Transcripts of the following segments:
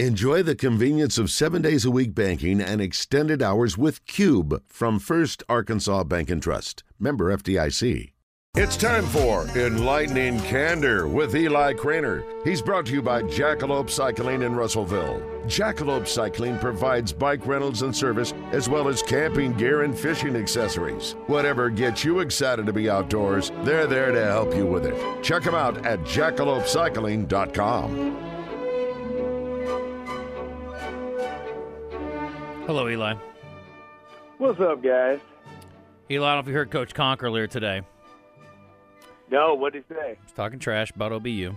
Enjoy the convenience of seven days a week banking and extended hours with Cube from First Arkansas Bank and Trust. Member FDIC. It's time for Enlightening Candor with Eli Cranor. He's brought to you by Jackalope Cycling in Russellville. Jackalope Cycling provides bike rentals and service as well as camping gear and fishing accessories. Whatever gets you excited to be outdoors, they're there to help you with it. Check them out at jackalopecycling.com. Hello, Eli. What's up, guys? Eli, I don't know if you heard Coach Conk earlier today. No, what did he say? He's talking trash about OBU.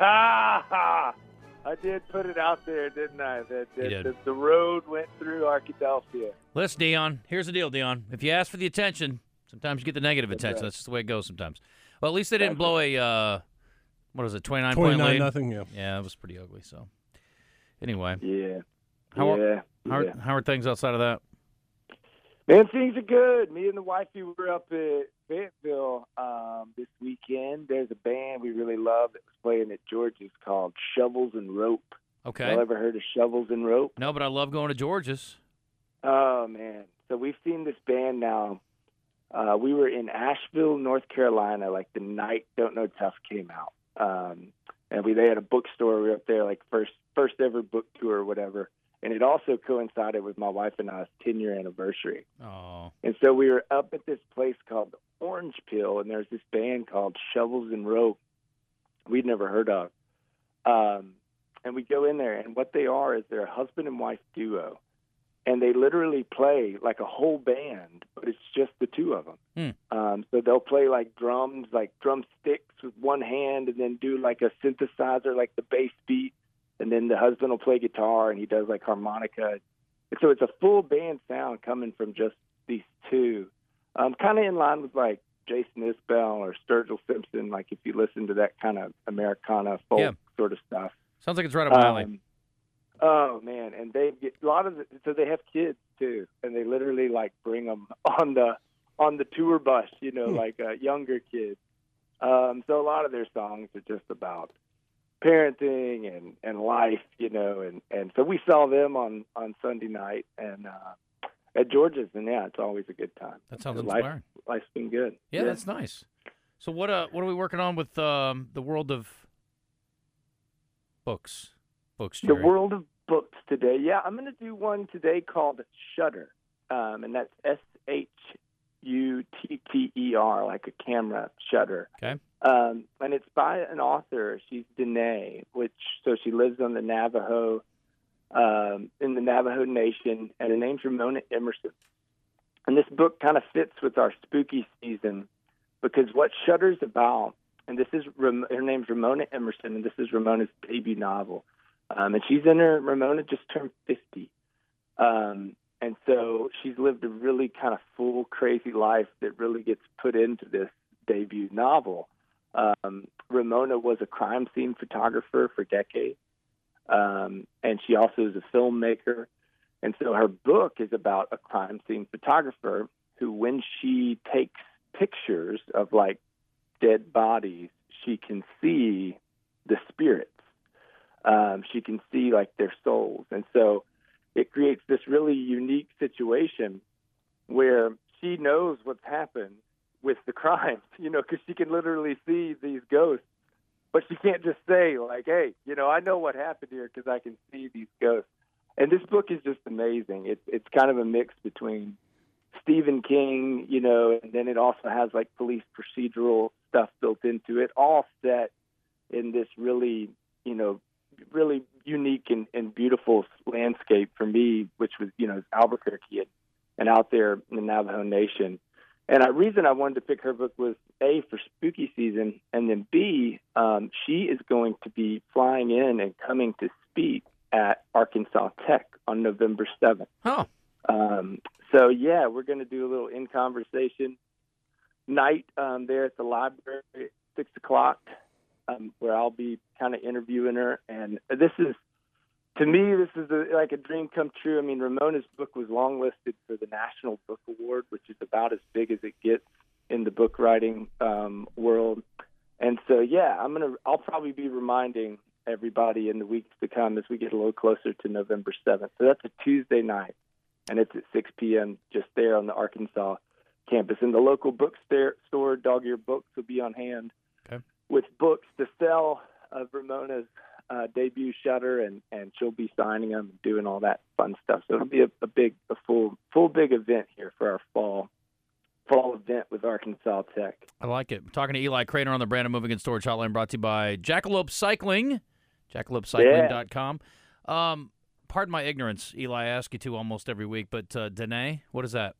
Ah, ha! I did put it out there, didn't I? That, that, did. that the road went through Arkadelphia. Listen, Dion, here's the deal, Dion. If you ask for the attention, sometimes you get the negative attention. right. That's just the way it goes sometimes. Well, at least they didn't blow a, uh, what was it, 29 point 29 lead? nothing, yeah. Yeah, it was pretty ugly. So, anyway, Yeah. How are- yeah. how, yeah. are, how are things outside of that? Man, things are good. Me and the wifey were up at Fayetteville um, this weekend. There's a band we really love that was playing at George's called Shovels and Rope. Okay. Y'all ever heard of Shovels and Rope? No, but I love going to George's. Oh man! So we've seen this band now. Uh, we were in Asheville, North Carolina, like the night "Don't Know Tough" came out, um, and we they had a bookstore. We were up there, like first first ever book tour or whatever. And it also coincided with my wife and I's ten year anniversary. Oh, And so we were up at this place called Orange Peel, and there's this band called Shovels and Rope we'd never heard of. Um, and we go in there, and what they are is they're a husband and wife duo, and they literally play like a whole band, but it's just the two of them. Um, so they'll play like drums, like drumsticks with one hand, and then do like a synthesizer, like the bass beat, and then the husband will play guitar, and he does like harmonica. And so it's a full band sound coming from just these two, um, kind of in line with like Jason Isbell or Sturgill Simpson. Like if you listen to that kind of Americana folk Yeah. sort of stuff. sounds like it's right up my alley. Um, oh man, and they get a lot of the, so they have kids too, and they literally like bring them on the on the tour bus, you know, like uh, younger kids. Um, so a lot of their songs are just about parenting and and life, you know, and and so we saw them on on Sunday night and uh, at George's, and yeah, it's always a good time. That sounds life, inspiring. Life's been good. Yeah, that's nice. So what uh what are we working on with um the world of books? Books, The world of books today. Yeah, I'm going to do one today called Shutter, um, and that's S H U T T Like a camera shutter. Okay. Um, and it's by an author. She's Dene, which so she lives on the Navajo, um, in the Navajo Nation, and her name's Ramona Emerson. And this book kind of fits with our spooky season because what Shutter's about, and this is her name's Ramona Emerson, and this is Ramona's debut novel. Um, and she's in her, Ramona just turned 50. Um, and so she's lived a really kind of full, crazy life that really gets put into this debut novel. Um, Ramona was a crime scene photographer for decades, um, and she also is a filmmaker. And so her book is about a crime scene photographer who, when she takes pictures of like dead bodies, she can see the spirits. Um, she can see like their souls. And so it creates this really unique situation where she knows what's happened with the crimes, you know, because she can literally see these ghosts, but she can't just say like, "Hey, you know, I know what happened here because I can see these ghosts." And this book is just amazing. It's it's kind of a mix between Stephen King, you know, and then it also has like police procedural stuff built into it, all set in this really, you know, really unique and, and beautiful landscape for me, which was, you know, Albuquerque and, and out there in the Navajo Nation. And the reason I wanted to pick her book was A, for spooky season, and then B, um, she is going to be flying in and coming to speak at Arkansas Tech on November 7th. Oh, Um, so yeah, we're going to do a little in conversation night um, there at the library at six o'clock, um, where I'll be kind of interviewing her. And this is, to me, this is a, like a dream come true. I mean, Ramona's book was longlisted for the National Book Award, which is about as big as it gets in the book writing um, world. And so yeah, I'm gonna, I'll probably be reminding everybody in the weeks to come as we get a little closer to November 7th. So that's a Tuesday night, and it's at 6 p.m. just there on the Arkansas campus. And the local bookstore, Dog Ear Books, will be on hand. With books to sell of Ramona's uh, debut Shutter, and and she'll be signing them, and doing all that fun stuff. So it'll be a, a big, a full, full big event here for our fall fall event with Arkansas Tech. I like it. talking to Eli Cranor on the Brandon Moving and Storage Hotline brought to you by Jackalope Cycling, jackalopecycling.com. Um, pardon my ignorance, Eli. I ask you to almost every week, but uh, Dene, what is that?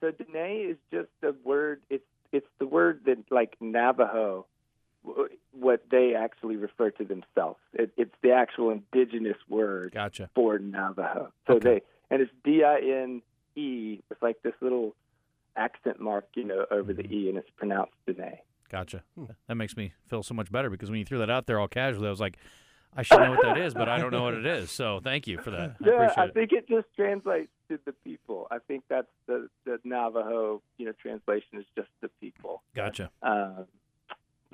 So Dene is just a word. It's it's the word that like Navajo, what they actually refer to themselves. It, it's the actual indigenous word Gotcha. for Navajo. So Okay. they and it's D I N E. It's like this little accent mark, you know, over the E, and it's pronounced Dene. Gotcha. That makes me feel so much better because when you threw that out there all casually, I was like, I should know what that is, but I don't know what it is. So thank you for that. I yeah, I it. think it just translates to the people. I think that's the the Navajo, you know, translation is just the people. Gotcha. Um,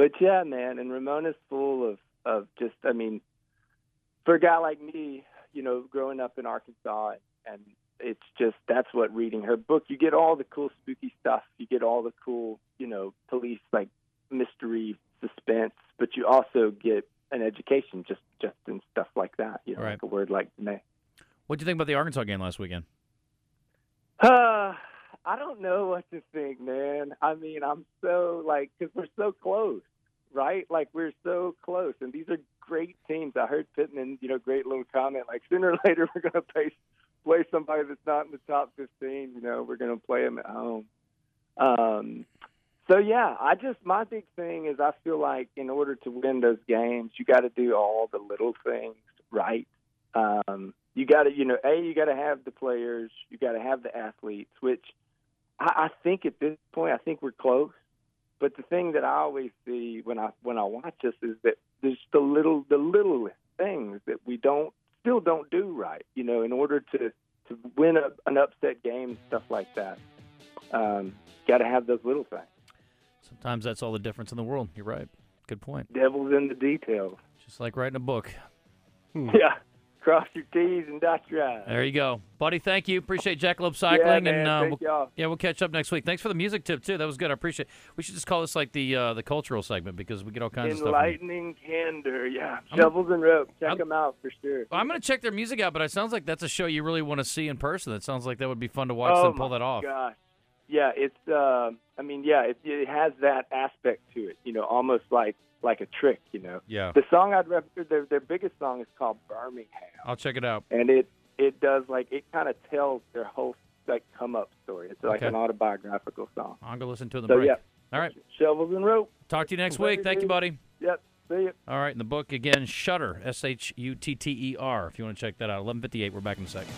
but yeah, man, and Ramona's full of of just, I mean, for a guy like me, you know, growing up in Arkansas, and, it's just that's what reading her book. You get all the cool spooky stuff. You get all the cool, you know, police like mystery, suspense, but you also get an education just just in stuff like that. You know, Right. like a word like Dene. What do you think about the Arkansas game last weekend? Uh, I don't know what to think, man. I mean, I'm so like because we're so close, right? Like we're so close, and these are great teams. I heard Pittman, you know, great little comment like sooner or later we're going to play play somebody that's not in the top 15. You know, we're going to play them at home. Um, so yeah, I just my big thing is I feel like in order to win those games, you got to do all the little things right. Um, you got to, you know, a you got to have the players, you got to have the athletes, which I, I think at this point I think we're close. But the thing that I always see when I when I watch this is that there's the little the little things that we don't still don't do right. You know, in order to to win a, an upset game and stuff like that, um, got to have those little things. Sometimes that's all the difference in the world. You're right. Good point. Devil's in the details. Just like writing a book. Yeah, cross your T's and dot your I's. There you go, buddy. Thank you. Appreciate Jackalope Cycling, yeah, man, and uh, thank we'll, y'all. yeah, we'll catch up next week. Thanks for the music tip too. That was good. I appreciate. We should just call this like the uh, the cultural segment because we get all kinds of stuff. Enlightening candor, yeah. Shovels and rope. Check I'm- them out for sure. Well, I'm going to check their music out, but it sounds like that's a show you really want to see in person. It sounds like that would be fun to watch oh them pull that off. Gosh. Yeah, it's. Uh, I mean, yeah, it, it has that aspect to it. You know, almost like like a trick. You know, Yeah, the song I'd rep, their their biggest song is called Birmingham, I'll check it out. and it it does like it kind of tells their whole like come up story. It's like Okay. an autobiographical song. I'll go listen to it in the So break. yeah, All right. shovels and rope. Talk to you next week. Thank you, buddy. Yep. See you. All right, and the book again, Shutter, S H U T T E R. If you want to check that out, 11:58. We're back in a second.